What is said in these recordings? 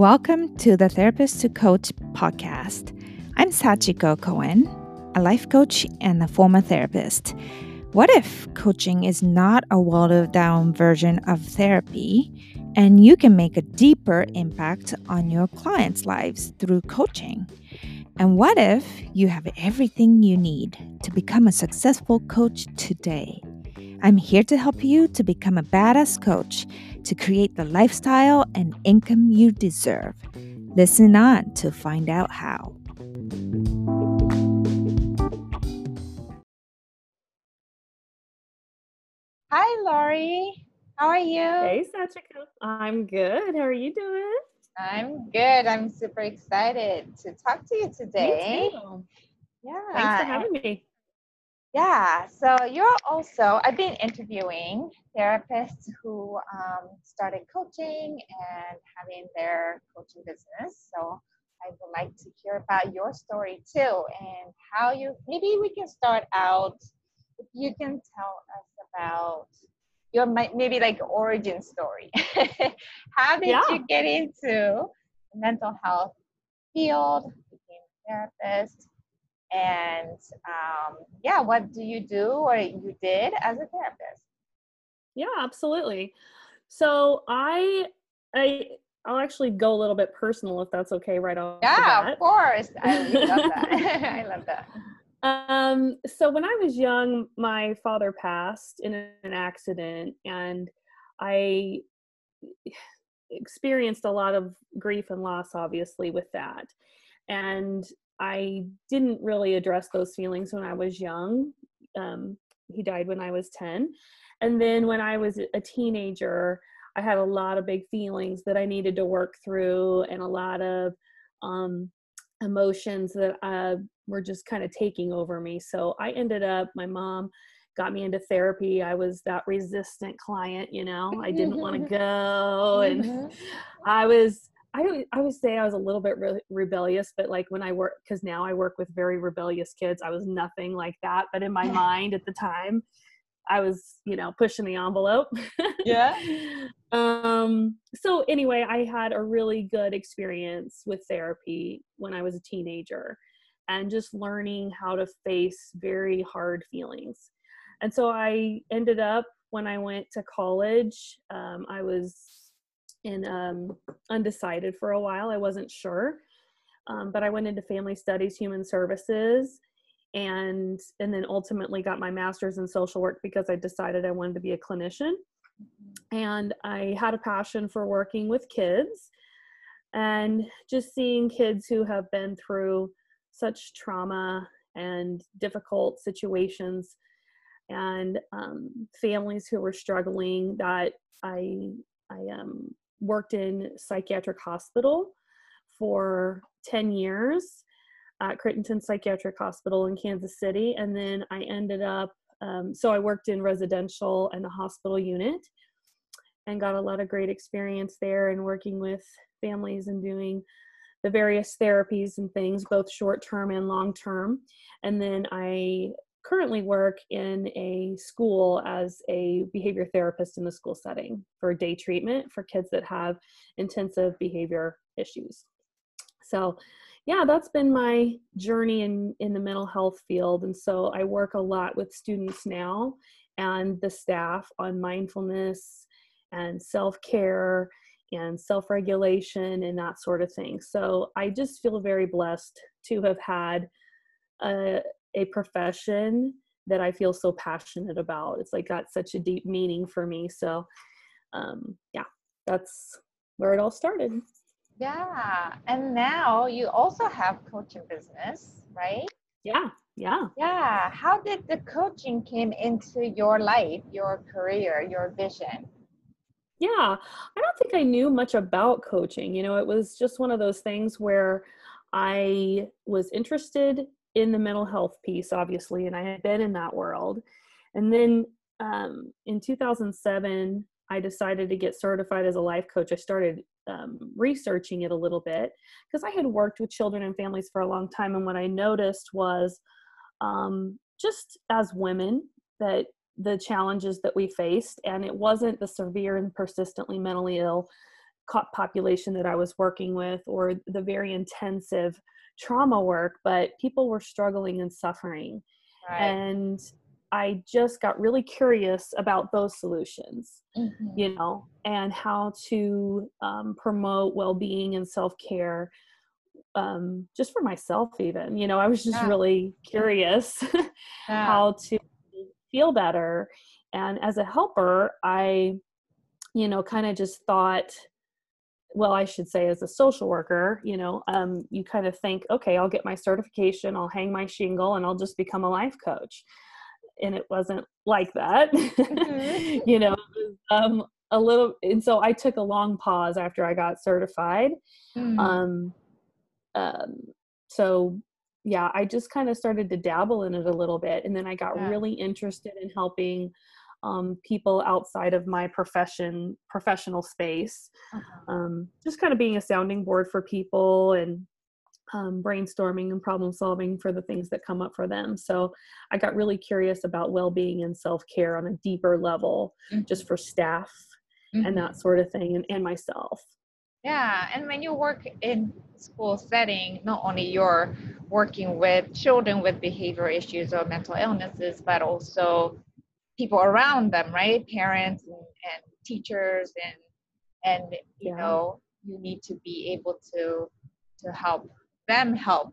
Welcome to the Therapist to Coach podcast. I'm Sachiko Cohen, a life coach and a former therapist. What if coaching is not a watered down version of therapy and you can make a deeper impact on your clients' lives through coaching? And what if you have everything you need to become a successful coach today? I'm here to help you to become a badass coach to create the lifestyle and income you deserve. Listen on to find out how. Hi, Lori. How are you? Hey, Sachiko. I'm good. How are you doing? I'm good. I'm super excited to talk to you today. Yeah. Thanks for having me. Yeah, so you're also, I've been interviewing therapists who um, started coaching and having their coaching business. So I would like to hear about your story too and how you, maybe we can start out, if you can tell us about your maybe like origin story. how did yeah. you get into the mental health field, became a therapist, and um, yeah what do you do or you did as a therapist? Yeah absolutely. So i i i'll actually go a little bit personal if that's okay right off yeah of course. I love that. I love that. Um so when i was young my father passed in an accident and i experienced a lot of grief and loss obviously with that. And I didn't really address those feelings when I was young. Um, he died when I was 10. And then when I was a teenager, I had a lot of big feelings that I needed to work through and a lot of um, emotions that uh, were just kind of taking over me. So I ended up, my mom got me into therapy. I was that resistant client, you know, I didn't want to go. And mm-hmm. I was, I I would say I was a little bit re- rebellious, but like when I work, because now I work with very rebellious kids, I was nothing like that. But in my mind at the time, I was, you know, pushing the envelope. yeah. um. So anyway, I had a really good experience with therapy when I was a teenager, and just learning how to face very hard feelings. And so I ended up when I went to college, um, I was and um, undecided for a while. I wasn't sure, um, but I went into family studies, human services, and and then ultimately got my master's in social work because I decided I wanted to be a clinician, and I had a passion for working with kids, and just seeing kids who have been through such trauma and difficult situations and um, families who were struggling that I I um, worked in psychiatric hospital for 10 years at Crittenton Psychiatric Hospital in Kansas City. And then I ended up, um, so I worked in residential and the hospital unit and got a lot of great experience there and working with families and doing the various therapies and things, both short term and long term. And then I currently work in a school as a behavior therapist in the school setting for day treatment for kids that have intensive behavior issues. So, yeah, that's been my journey in, in the mental health field. And so I work a lot with students now and the staff on mindfulness and self care and self regulation and that sort of thing. So I just feel very blessed to have had a, a profession that I feel so passionate about. It's like got such a deep meaning for me. So, um, yeah, that's where it all started. Yeah, and now you also have coaching business, right? Yeah, yeah, yeah. How did the coaching came into your life, your career, your vision? Yeah, I don't think I knew much about coaching. You know, it was just one of those things where I was interested in the mental health piece, obviously, and I had been in that world. And then um, in 2007, I decided to get certified as a life coach. I started um, researching it a little bit because I had worked with children and families for a long time. And what I noticed was um, just as women, that the challenges that we faced, and it wasn't the severe and persistently mentally ill population that I was working with or the very intensive trauma work, but people were struggling and suffering. Right. And I just got really curious about those solutions, mm-hmm. you know, and how to um, promote well being and self care um, just for myself, even. You know, I was just yeah. really curious yeah. how to feel better. And as a helper, I, you know, kind of just thought, well, I should say, as a social worker, you know, um, you kind of think, okay, I'll get my certification, I'll hang my shingle, and I'll just become a life coach. And it wasn't like that, mm-hmm. you know, um, a little. And so I took a long pause after I got certified. Mm-hmm. Um, um, so yeah, I just kind of started to dabble in it a little bit, and then I got yeah. really interested in helping um, people outside of my profession professional space uh-huh. um, just kind of being a sounding board for people and um, brainstorming and problem solving for the things that come up for them so i got really curious about well-being and self-care on a deeper level mm-hmm. just for staff mm-hmm. and that sort of thing and, and myself yeah and when you work in school setting not only you're working with children with behavioral issues or mental illnesses but also people around them, right? Parents and, and teachers and and you yeah. know you need to be able to to help them help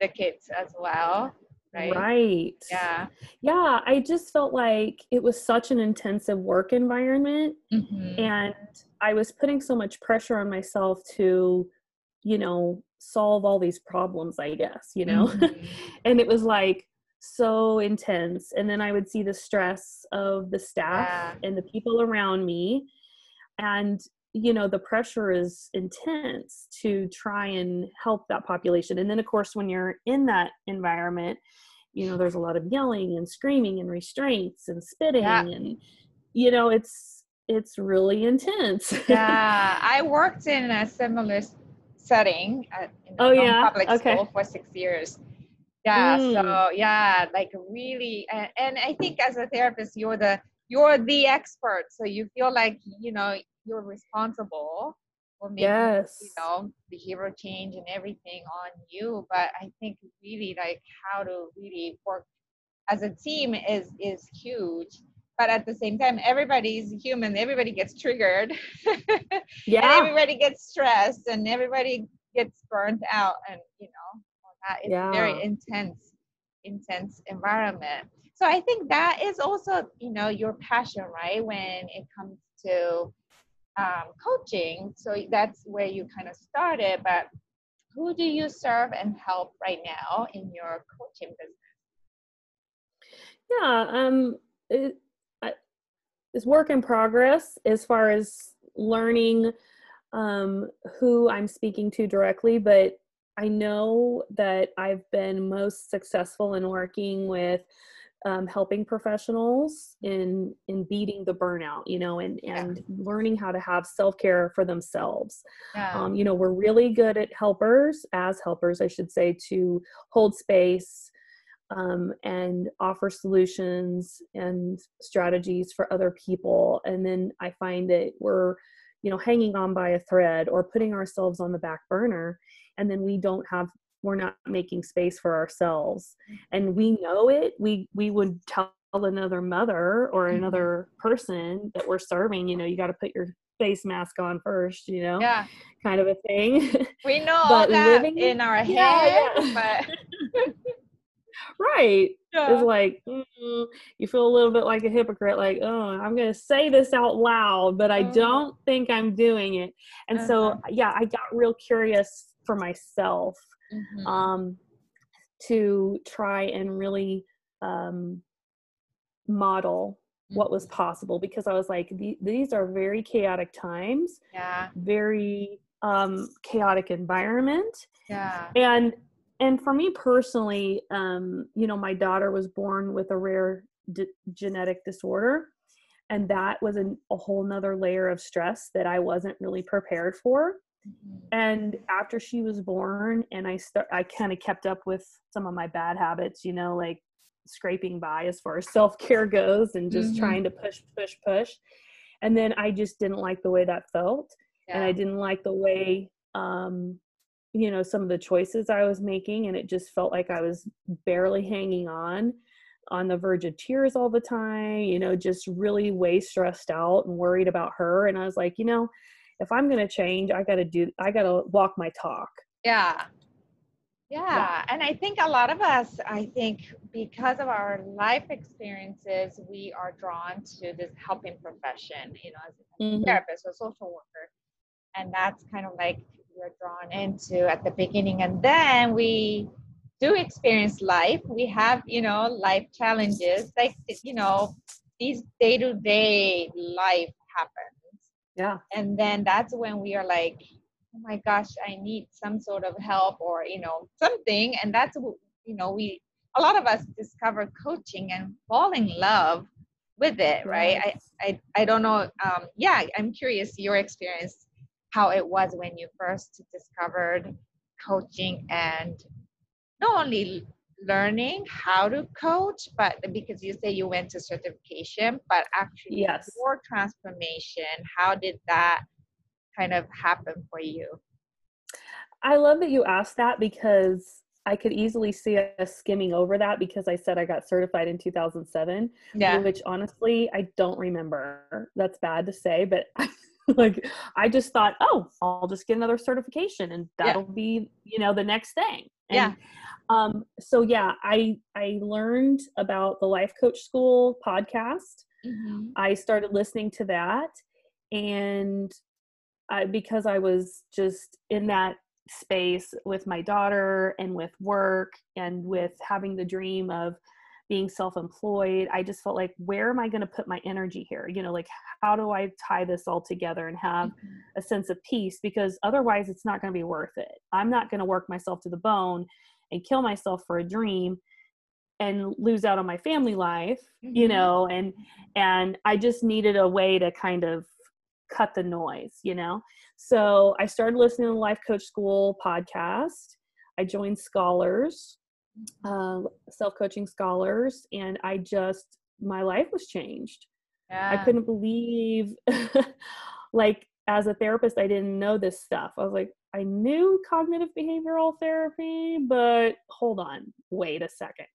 the kids as well right right yeah yeah i just felt like it was such an intensive work environment mm-hmm. and i was putting so much pressure on myself to you know solve all these problems i guess you know mm-hmm. and it was like so intense. And then i would see the stress of the staff yeah. and the people around me. And you know the pressure is intense to try and help that population. And then of course when you're in that environment you know there's a lot of yelling and screaming and restraints and spitting yeah. and you know it's it's really intense. Yeah. I worked in a similar setting at, in oh yeah? public okay. school for six years yeah mm. so yeah like really and, and i think as a therapist you're the you're the expert so you feel like you know you're responsible for making yes. you know behavioral change and everything on you but i think really like how to really work as a team is is huge but at the same time everybody's human everybody gets triggered yeah and everybody gets stressed and everybody gets burnt out and you know that is yeah. very intense intense environment. So i think that is also you know your passion right when it comes to um, coaching. So that's where you kind of started but who do you serve and help right now in your coaching business? Yeah um it, it's work in progress as far as learning um, who i'm speaking to directly but I know that I've been most successful in working with um, helping professionals in in beating the burnout you know and and yeah. learning how to have self-care for themselves yeah. um, you know we're really good at helpers as helpers i should say to hold space um, and offer solutions and strategies for other people and then i find that we're you know hanging on by a thread or putting ourselves on the back burner and then we don't have we're not making space for ourselves and we know it we we would tell another mother or mm-hmm. another person that we're serving you know you got to put your face mask on first you know yeah kind of a thing we know all that living, in our head yeah, yeah. but right yeah. it's like mm, you feel a little bit like a hypocrite like oh i'm gonna say this out loud but i uh-huh. don't think i'm doing it and uh-huh. so yeah i got real curious for myself mm-hmm. um, to try and really um, model what was mm-hmm. possible because I was like, these are very chaotic times. Yeah. Very um, chaotic environment. Yeah. And and for me personally, um, you know, my daughter was born with a rare d- genetic disorder, and that was an, a whole nother layer of stress that I wasn't really prepared for. Mm-hmm. And after she was born, and I start, I kind of kept up with some of my bad habits, you know, like scraping by as far as self care goes, and just mm-hmm. trying to push, push, push. And then I just didn't like the way that felt. and I didn't like the way um you know some of the choices I was making and it just felt like I was barely hanging on on the verge of tears all the time, you know, just really way stressed out and worried about her and I was like, you know, if I'm going to change, I got to do I got to walk my talk. Yeah. yeah. Yeah, and I think a lot of us, I think because of our life experiences, we are drawn to this helping profession, you know, as a mm-hmm. therapist or social worker. And that's kind of like we're drawn into at the beginning. And then we do experience life. We have, you know, life challenges, like, you know, these day to day life happens. Yeah. And then that's when we are like, oh my gosh, I need some sort of help or, you know, something. And that's, you know, we, a lot of us discover coaching and fall in love with it, right? I, I, I don't know. Um, yeah, I'm curious your experience, how it was when you first discovered coaching and not only learning how to coach, but because you say you went to certification, but actually yes. your transformation, how did that kind of happen for you? I love that you asked that because I could easily see us skimming over that because I said I got certified in 2007. Yeah. Which honestly, I don't remember. That's bad to say, but like I just thought, oh, I'll just get another certification and that'll yeah. be, you know, the next thing. And, yeah. Um, so yeah, I I learned about the Life Coach School podcast. Mm-hmm. I started listening to that and I, because I was just in that space with my daughter and with work and with having the dream of being self-employed i just felt like where am i going to put my energy here you know like how do i tie this all together and have mm-hmm. a sense of peace because otherwise it's not going to be worth it i'm not going to work myself to the bone and kill myself for a dream and lose out on my family life mm-hmm. you know and and i just needed a way to kind of cut the noise, you know? So I started listening to the Life Coach School podcast. I joined Scholars, uh, self coaching scholars, and I just, my life was changed. Yeah. I couldn't believe, like, as a therapist, I didn't know this stuff. I was like, I knew cognitive behavioral therapy, but hold on, wait a second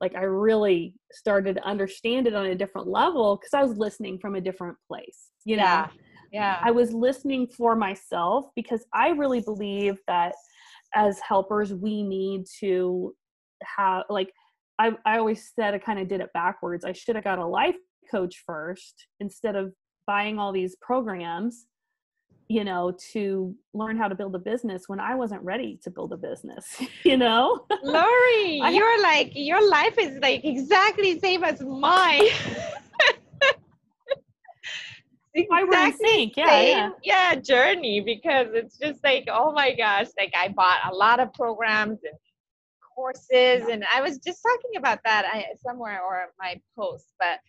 like I really started to understand it on a different level because I was listening from a different place. You know, yeah. yeah. I was listening for myself because I really believe that as helpers, we need to have like I, I always said I kind of did it backwards. I should have got a life coach first instead of buying all these programs you know, to learn how to build a business when I wasn't ready to build a business, you know? Lori, you're like, your life is like exactly same as mine. exactly yeah, same, yeah, yeah, journey because it's just like, oh my gosh, like I bought a lot of programs and courses, yeah. and I was just talking about that I, somewhere or my post, but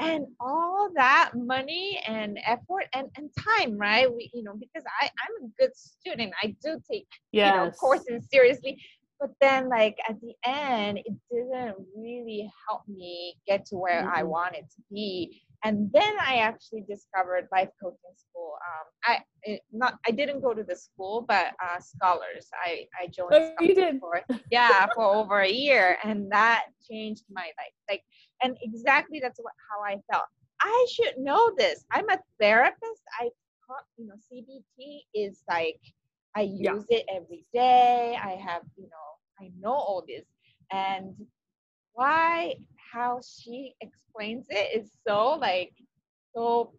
and all that money and effort and, and time right we you know because i i'm a good student i do take yes. you know courses seriously but then like at the end it didn't really help me get to where mm-hmm. i wanted to be and then i actually discovered life coaching school um i it, not i didn't go to the school but uh scholars i i joined oh, you did. for yeah for over a year and that changed my life like and exactly that's what how I felt. I should know this. I'm a therapist. I you know CBT is like I use yeah. it every day. I have you know I know all this and why how she explains it is so like so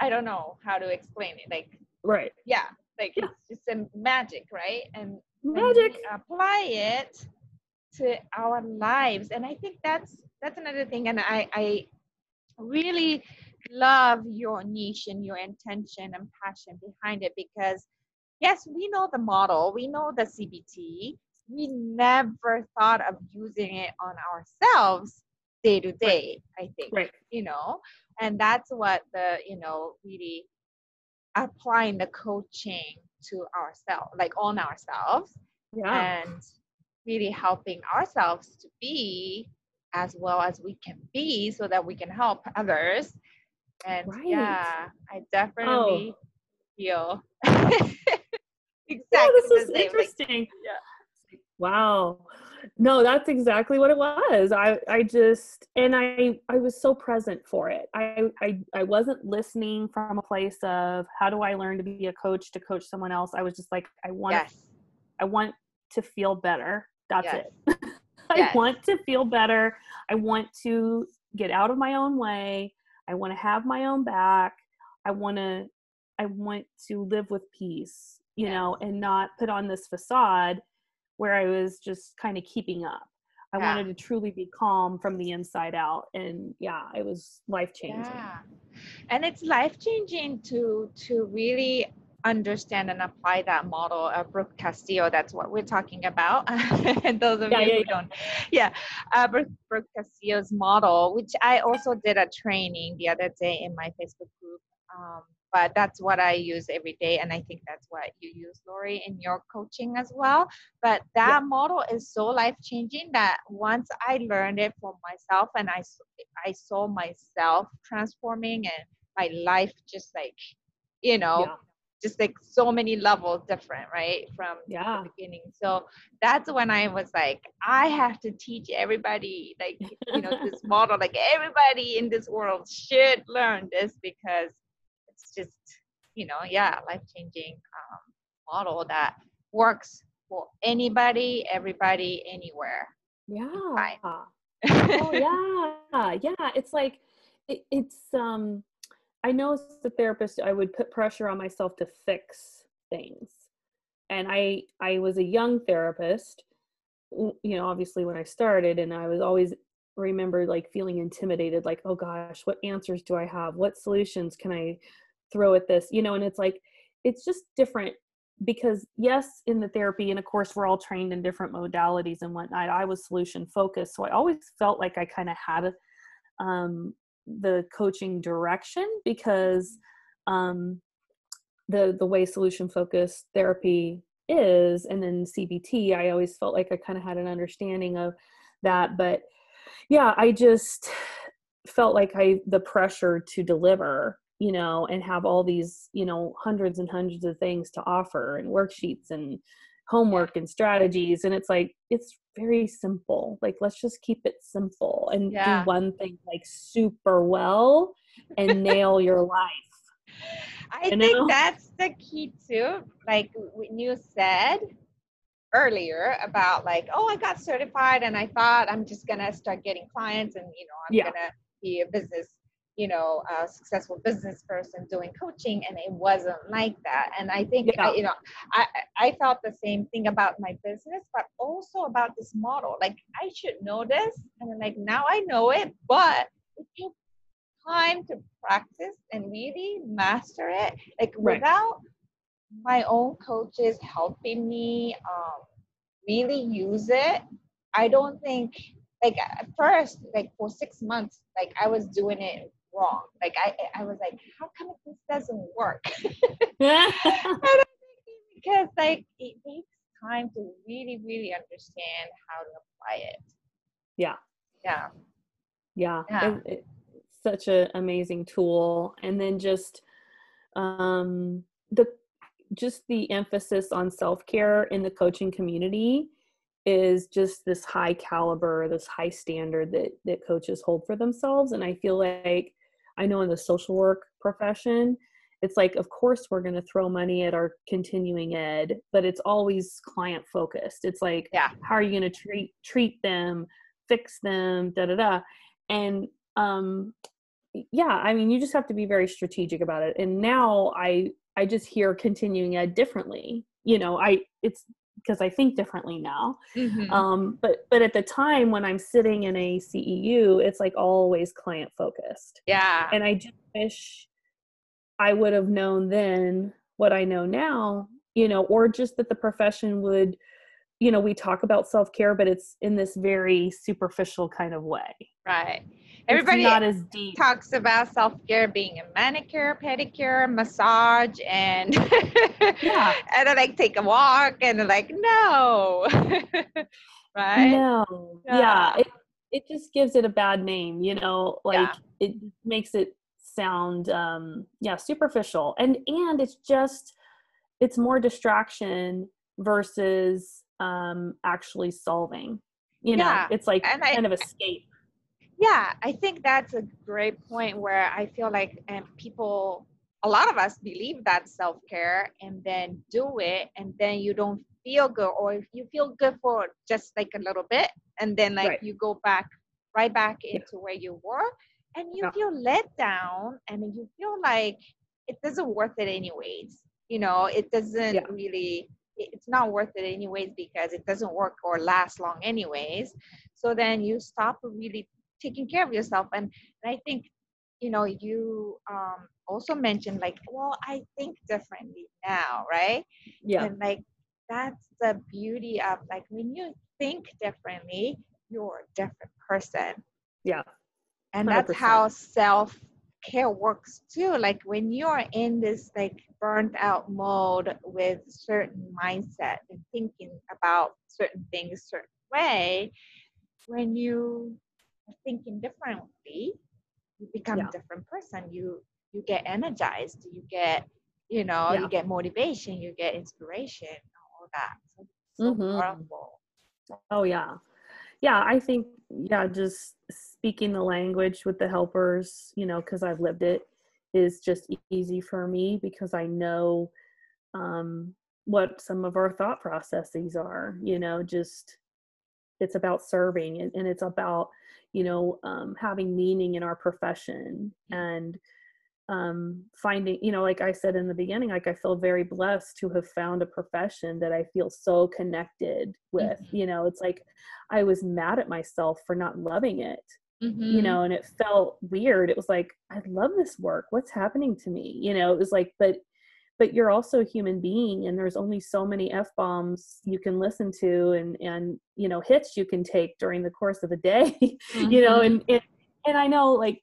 I don't know how to explain it like right. yeah like yeah. it's just a magic right? And magic. apply it to our lives and I think that's that's another thing and i i really love your niche and your intention and passion behind it because yes we know the model we know the cbt we never thought of using it on ourselves day to day i think right. you know and that's what the you know really applying the coaching to ourselves like on ourselves yeah. and really helping ourselves to be as well as we can be so that we can help others and right. yeah i definitely oh. feel exactly yeah, this is interesting. Like, yeah. Wow. No, that's exactly what it was. I I just and I I was so present for it. I I I wasn't listening from a place of how do I learn to be a coach to coach someone else. I was just like I want yes. I want to feel better. That's yes. it. I yes. want to feel better. I want to get out of my own way. I want to have my own back. I want to I want to live with peace, you know, and not put on this facade where I was just kind of keeping up. I yeah. wanted to truly be calm from the inside out. And yeah, it was life changing. Yeah. And it's life changing to to really understand and apply that model of Brooke Castillo. That's what we're talking about. and those of yeah, you yeah, who yeah. don't, yeah, uh, Brooke, Brooke Castillo's model, which I also did a training the other day in my Facebook group. Um, but that's what I use every day. And I think that's what you use, Lori, in your coaching as well. But that model is so life changing that once I learned it for myself and I, I saw myself transforming and my life just like, you know, just like so many levels different, right? From yeah. the beginning. So that's when I was like, I have to teach everybody, like, you know, this model, like everybody in this world should learn this because it's just, you know, yeah, life changing um, model that works for anybody, everybody, anywhere. Yeah. oh yeah. Yeah. It's like, it, it's, um, I know as a therapist, I would put pressure on myself to fix things. And I I was a young therapist, you know, obviously when I started, and I was always remember like feeling intimidated, like, oh gosh, what answers do I have? What solutions can I throw at this? You know, and it's like it's just different because yes in the therapy and of course we're all trained in different modalities and whatnot i was solution focused so i always felt like i kind of had um, the coaching direction because um, the the way solution focused therapy is and then cbt i always felt like i kind of had an understanding of that but yeah i just felt like i the pressure to deliver you know and have all these you know hundreds and hundreds of things to offer and worksheets and homework and strategies and it's like it's very simple like let's just keep it simple and yeah. do one thing like super well and nail your life i you think know? that's the key too like when you said earlier about like oh i got certified and i thought i'm just gonna start getting clients and you know i'm yeah. gonna be a business you know a successful business person doing coaching and it wasn't like that and i think yeah. I, you know i i felt the same thing about my business but also about this model like i should know this and like now i know it but it took time to practice and really master it like right. without my own coaches helping me um, really use it i don't think like at first like for six months like i was doing it wrong. Like I, I was like, how come this doesn't work? because like it takes time to really, really understand how to apply it. Yeah. Yeah. Yeah. yeah. It, it's such an amazing tool. And then just um the just the emphasis on self-care in the coaching community is just this high caliber this high standard that that coaches hold for themselves and i feel like I know in the social work profession, it's like, of course, we're going to throw money at our continuing ed, but it's always client focused. It's like, yeah. how are you going to treat treat them, fix them, da da da, and um, yeah, I mean, you just have to be very strategic about it. And now I I just hear continuing ed differently. You know, I it's because I think differently now. Mm-hmm. Um, but but at the time when I'm sitting in a CEU, it's like always client focused. Yeah. And I just wish I would have known then what I know now, you know, or just that the profession would, you know, we talk about self care, but it's in this very superficial kind of way. Right everybody not as deep. talks about self-care being a manicure pedicure massage and yeah. and then like take a walk and they're like no right no yeah, yeah. It, it just gives it a bad name you know like yeah. it makes it sound um yeah superficial and and it's just it's more distraction versus um actually solving you know Yeah, it's like and I- kind of escape yeah i think that's a great point where i feel like and people a lot of us believe that self-care and then do it and then you don't feel good or if you feel good for just like a little bit and then like Right. you go back right back Yeah. into where you were and you Yeah. feel let down and you feel like it doesn't worth it anyways you know it doesn't Yeah. really it's not worth it anyways because it doesn't work or last long anyways so then you stop really taking care of yourself and, and i think you know you um also mentioned like well i think differently now right? Yeah. And like that's the beauty of like when you think differently you're a different person. Yeah. And that's how self care works too. Like when you're in this like burnt out mode with certain mindset and thinking about certain things certain way when you thinking differently you become Yeah. a different person you you get energized you get you know Yeah. you get motivation you get inspiration all that so, so Mhm. powerful Oh yeah. Yeah, I think yeah, just speaking the language with the helpers, you know, cuz I've lived it is just easy for me because I know um what some of our thought processes are, you know, just it's about serving and, and it's about, you know, um having meaning in our profession and um finding you know like i said in the beginning like i feel very blessed to have found a profession that i feel so connected with Mhm. you know it's like i was mad at myself for not loving it you Mhm. know and it felt weird it was like i love this work what's happening to me you know it was like but but you're also a human being and there's only so many f-bombs you can listen to and and you know hits you can take during the course of a day you know Mhm. and, and and i know like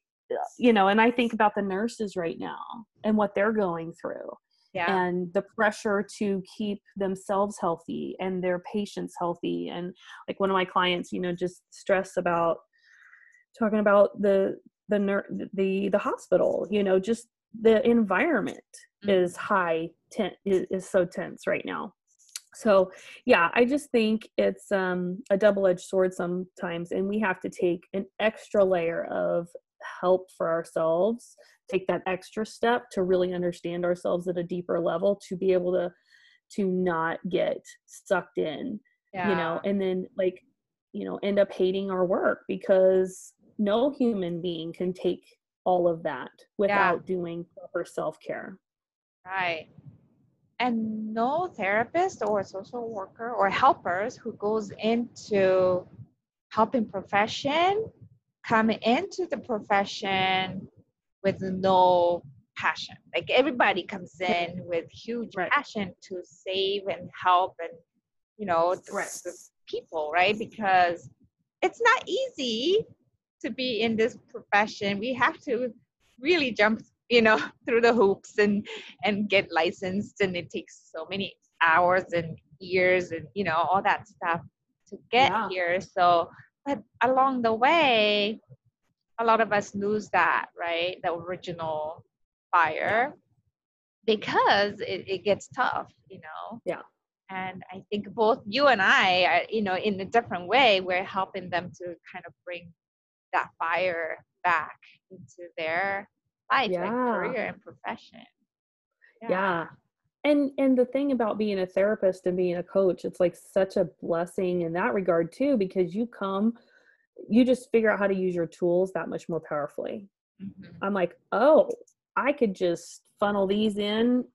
you know and i think about the nurses right now and what they're going through yeah and the pressure to keep themselves healthy and their patients healthy and like one of my clients you know just stress about talking about the the the the hospital you know just the environment is high ten- is, is so tense right now. So yeah i just think it's um a double-edged sword sometimes and we have to take an extra layer of help for ourselves take that extra step to really understand ourselves at a deeper level to be able to to not get sucked in yeah you know and then like you know end up hating our work because no human being can take all of that without doing proper self-care Right. And no therapist or social worker or helpers who goes into helping profession come into the profession with no passion. Like everybody comes in with huge Right. passion to save and help and you know the, Right. the people, right? Because it's not easy to be in this profession. We have to really jump, you know, through the hoops and and get licensed and it takes so many hours and years and you know all that stuff to get Yeah. here so but along the way a lot of us lose that right the original fire because it, it gets tough you know Yeah. and i think both you and i are, you know in a different way we're helping them to kind of bring that fire back into their life Yeah. and career and profession yeah and and the thing about being a therapist and being a coach it's like such a blessing in that regard too because you come you just figure out how to use your tools that much more powerfully Mhm. i'm like oh i could just funnel these in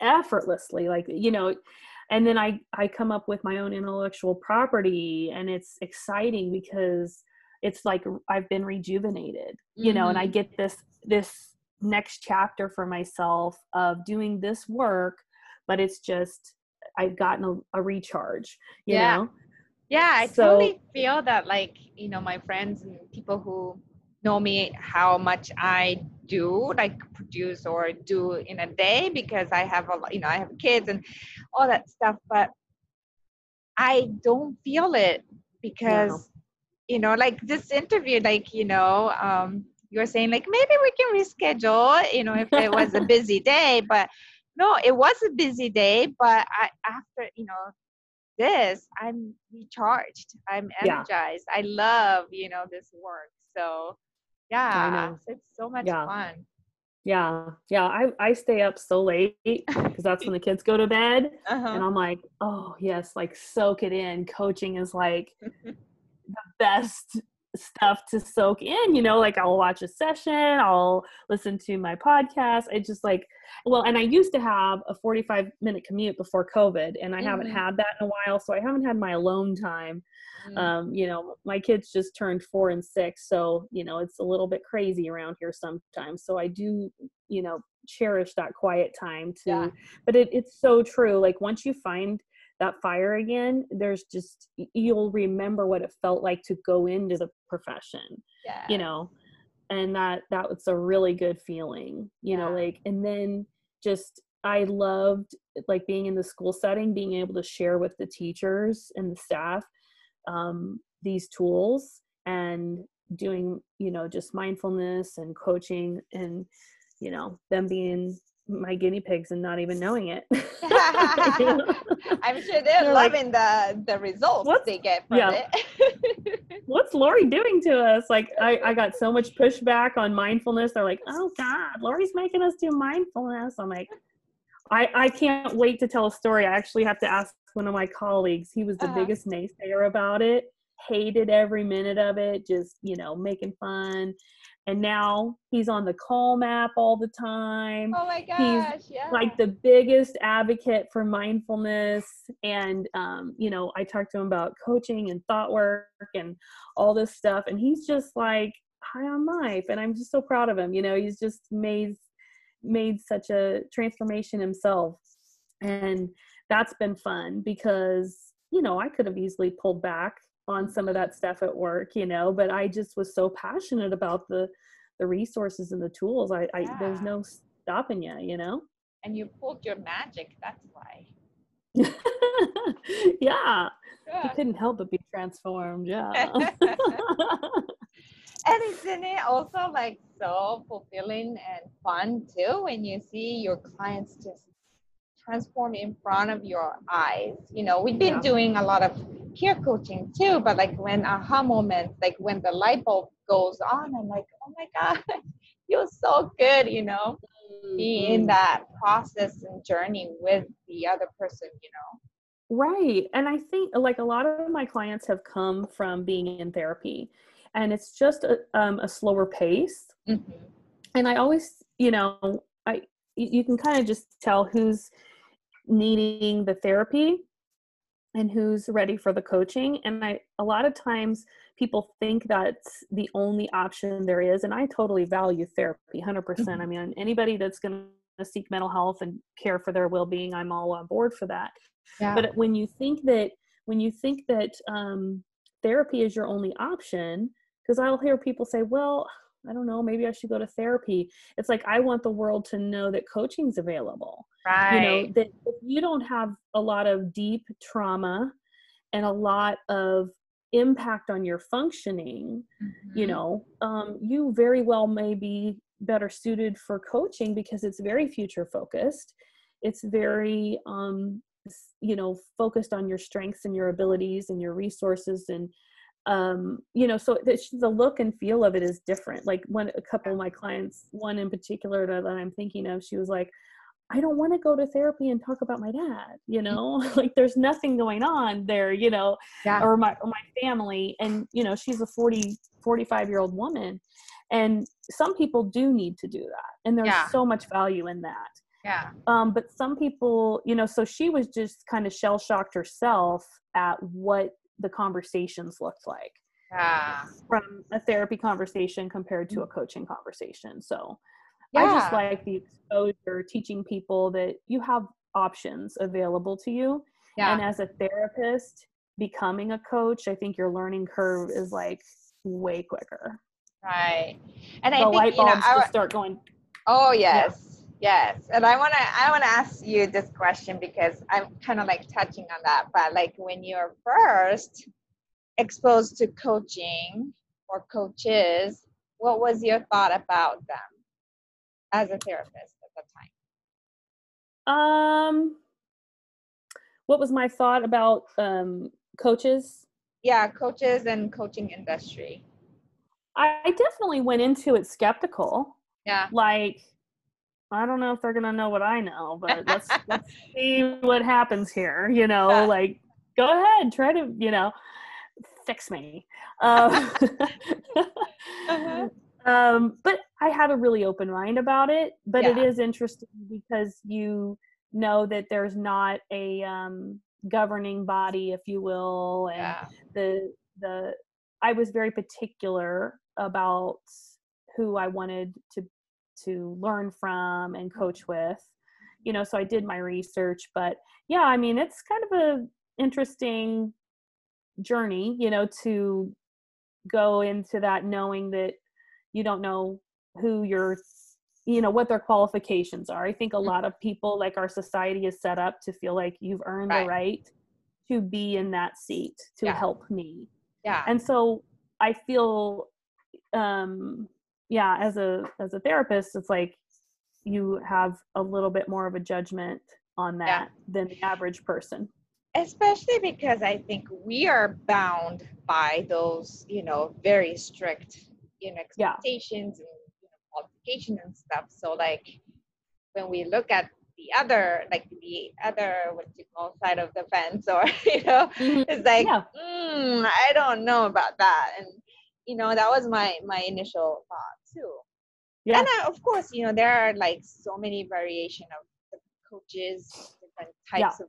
effortlessly like you know and then i i come up with my own intellectual property and it's exciting because it's like i've been rejuvenated you know and i Mhm. get this this next chapter for myself of doing this work but it's just i've gotten a, a recharge you Yeah. know Yeah, I So- totally feel that like, you know, my friends and people who know me how much I do like produce or do in a day because I have a lot, you know, I have kids and all that stuff, but I don't feel it because you know, like this interview, like, you know, um you were saying like maybe we can reschedule, you know, if it was a busy day, but no, it was a busy day, but I after, you know, this, I'm recharged. I'm energized. Yeah. I love, you know, this work. So yeah, it's so much yeah. fun. Yeah, yeah. I I stay up so late because that's when the kids go to bed, uh-huh. and I'm like, oh yes, like soak it in. Coaching is like the best stuff to soak in you know like i'll watch a session i'll listen to my podcast i just like well and i used to have a 45 minute commute before covid and i mm-hmm. haven't had that in a while so i haven't had my alone time mm-hmm. um you know my kids just turned four and six so you know it's a little bit crazy around here sometimes so i do you know cherish that quiet time to yeah. but it, it's so true like once you find that fire again there's just you'll remember what it felt like to go into the profession yeah. you know and that that was a really good feeling you yeah. know like and then just i loved like being in the school setting being able to share with the teachers and the staff um, these tools and doing you know just mindfulness and coaching and you know them being my guinea pigs and not even knowing it. I'm sure they're, they're loving like, the the results they get from yeah. it. what's Lori doing to us? Like I, I got so much pushback on mindfulness. They're like, oh God, Lori's making us do mindfulness. I'm like, I, I can't wait to tell a story. I actually have to ask one of my colleagues. He was the uh-huh. biggest naysayer about it, hated every minute of it, just, you know, making fun and now he's on the calm app all the time. Oh my gosh he's yeah. like the biggest advocate for mindfulness. And um, you know i talked to him about coaching and thought work and all this stuff. And he's just like high on life. And i'm just so proud of him. You know he's just made made such a transformation himself. And that's been fun because you know i could have easily pulled back on some of that stuff at work you know but i just was so passionate about the the resources and the tools. I, I there's no stopping you you know? And you pulled your magic that's why. Yeah. He couldn't help but be transformed yeah. And isn't it also like so fulfilling and fun too when you see your clients just transform in front of your eyes you know we've been yeah. doing a lot of peer coaching too, but like when aha moments, like when the light bulb goes on, I'm like, oh my God, feels so good, you know, mm-hmm. be in that process and journey with the other person, you know. Right. And I think like a lot of my clients have come from being in therapy and it's just a, um, a slower pace. Mm-hmm. And I always, you know, I, you can kind of just tell who's needing the therapy and who's ready for the coaching and i a lot of times people think that's the only option there is and i totally value therapy 100% mm-hmm. i mean anybody that's going to seek mental health and care for their well-being i'm all on board for that yeah. but when you think that when you think that um, therapy is your only option because i'll hear people say well I don't know, maybe I should go to therapy. It's like I want the world to know that coaching's available. Right. You know, that if you don't have a lot of deep trauma and a lot of impact on your functioning, mm-hmm. you know, um, you very well may be better suited for coaching because it's very future focused. It's very um, you know, focused on your strengths and your abilities and your resources and um you know so the, the look and feel of it is different. Like when a couple of my clients one in particular that i'm thinking of she was like i don't want to go to therapy and talk about my dad you know? Like there's nothing going on there you know yeah. or my or my family and you know she's a 40 45 year old woman and some people do need to do that and there's yeah. so much value in that. Yeah. Um but some people you know so she was just kind of shell shocked herself at what the conversations looked like yeah. from a therapy conversation compared to a mm. coaching conversation. So yeah. I just like the exposure, teaching people that you have options available to you. Yeah. And as a therapist, becoming a coach, I think your learning curve is like way quicker. Right. And the I think, light bulbs you know, just start going. Oh yes. Yeah. Yes, and I wanna I wanna ask you this question because I'm kind of like touching on that. But like when you're first exposed to coaching or coaches, what was your thought about them as a therapist at the time? Um, what was my thought about um, coaches? Yeah, coaches and coaching industry. I definitely went into it skeptical. Yeah. Like, I don't know if they're gonna know what I know, but let's let's see what happens here. You know, Yeah. like go ahead, try to you know fix me. Um, Uh-huh. um, but I have a really open mind about it. But it Yeah. is interesting because you know that there's not a um, governing body, if you will, and Yeah. the the I was very particular about who I wanted to to learn from and coach with. You know, so I did my research, but yeah, I mean, it's kind of a interesting journey, you know, to go into that knowing that you don't know who your you know what their qualifications are. I think a lot of people like our society is set up to feel like you've earned the Right. right to be in that seat to Yeah. help me Yeah. and so i feel um yeah as a as a therapist it's like you have a little bit more of a judgment on Yeah. that than the average person especially because I think we are bound by those, you know, very strict, you know, Yeah. expectations and you know, qualifications and stuff. So like when we look at the other, like the other, what you call side of the fence, or you know, it's like, Yeah. mm, I don't know about that, and you know, that was my my initial thought too. Yeah. And I, of course, you know, there are like so many variation of the coaches, different types of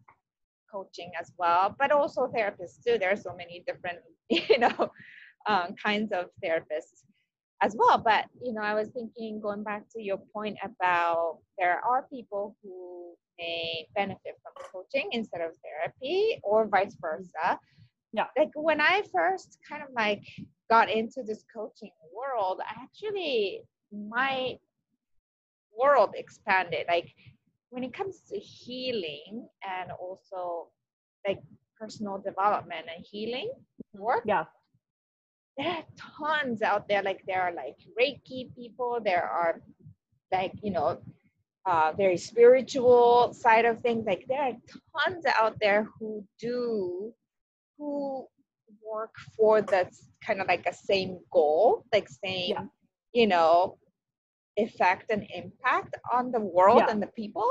coaching as well, but also therapists too. There are so many different, you know, um, kinds of therapists as well. But you know, I was thinking, going back to your point about there are people who may benefit from coaching instead of therapy, or vice versa. Yeah. Like when I first kind of like got into this coaching world, actually my world expanded. Like when it comes to healing and also like personal development and healing work, yeah there are tons out there. Like there are like Reiki people, there are like, you know, uh, very spiritual side of things. Like there are tons out there who do, who work for the kind of like a same goal, like same, Yeah. you know, effect and impact on the world Yeah. and the people.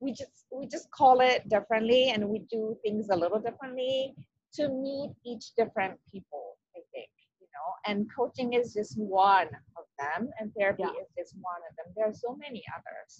We just we just call it differently and we do things a little differently to meet each different people, I think, you know, and coaching is just one of them and therapy Yeah. is just one of them. There are so many others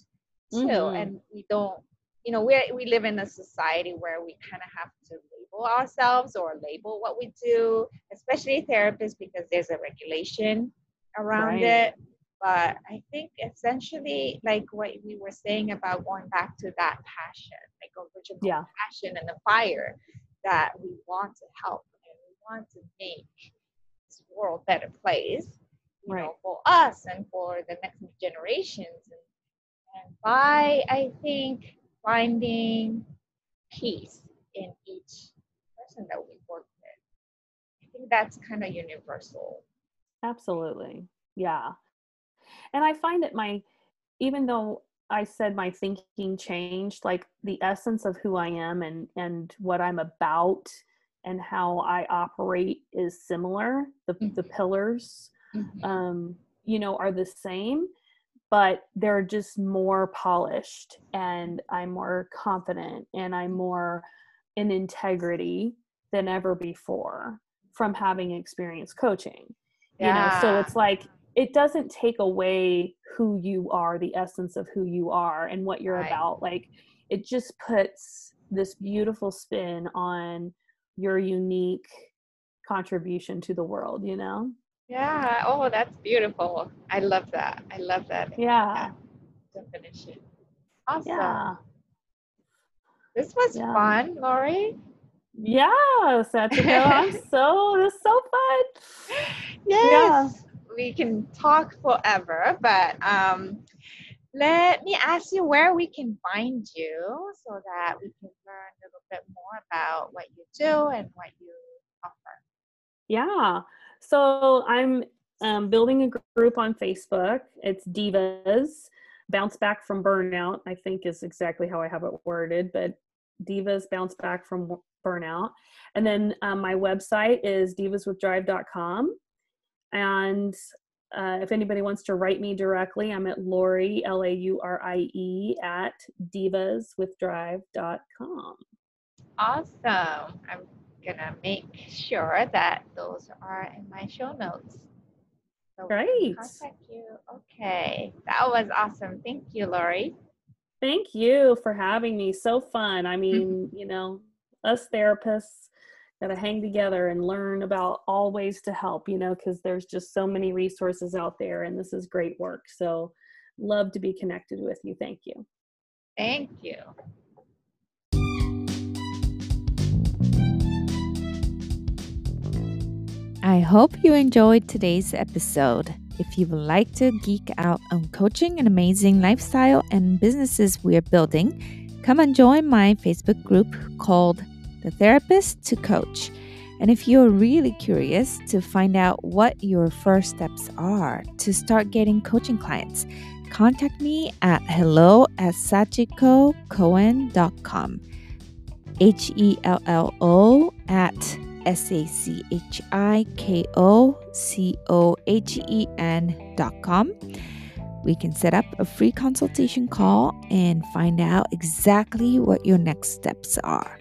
too. Mhm. And we don't, you know, we we live in a society where we kind of have to label ourselves or label what we do, especially therapists because there's a regulation around Right. it. But I think essentially, like what we were saying about going back to that passion, like original Yeah. passion and the fire that we want to help and we want to make this world a better place, you Right. know, for us and for the next generations. And, and by, I think, finding peace in each person that we work with, I think that's kind of universal. Absolutely. Yeah. And I find that my, even though I said my thinking changed, like the essence of who I am and and what I'm about and how I operate is similar. The the Mhm. pillars, Mhm. um, you know, are the same, but they're just more polished and I'm more confident and I'm more in integrity than ever before from having experienced coaching you know? So it's like it doesn't take away who you are the essence of who you are and what you're Right. about like it just puts this beautiful spin on your unique contribution to the world you know Yeah. Oh, that's beautiful. I love that. I love that yeah definition. Awesome. yeah This was Yeah. fun, Laurie. yeah Sachiko, i'm so this is so fun Yes. We can talk forever, but um, let me ask you where we can find you so that we can learn a little bit more about what you do and what you offer. Yeah. So I'm um, building a group on Facebook. It's Divas Bounce Back from Burnout, I think is exactly how I have it worded, but Divas Bounce Back from Burnout. And then um, my website is divaswithdrive.com. And uh, if anybody wants to write me directly, I'm at Laurie, L A U R I E, at divaswithdrive.com. Awesome. I'm to make sure that those are in my show notes. So Great. Contact you. Okay. That was awesome. Thank you, Laurie. Thank you for having me. So fun. I mean, you know, us therapists got to hang together and learn about all ways to help, you know, because there's just so many resources out there and this is great work. So, love to be connected with you. Thank you. Thank you. I hope you enjoyed today's episode. If you would like to geek out on coaching and amazing lifestyle and businesses we're building, come and join my Facebook group called The Therapist to Coach. And if you're really curious to find out what your first steps are to start getting coaching clients, contact me at hello at sachikocohen.com. H E L L O at S A C H I K O C O H E N dot com. We can set up a free consultation call and find out exactly what your next steps are.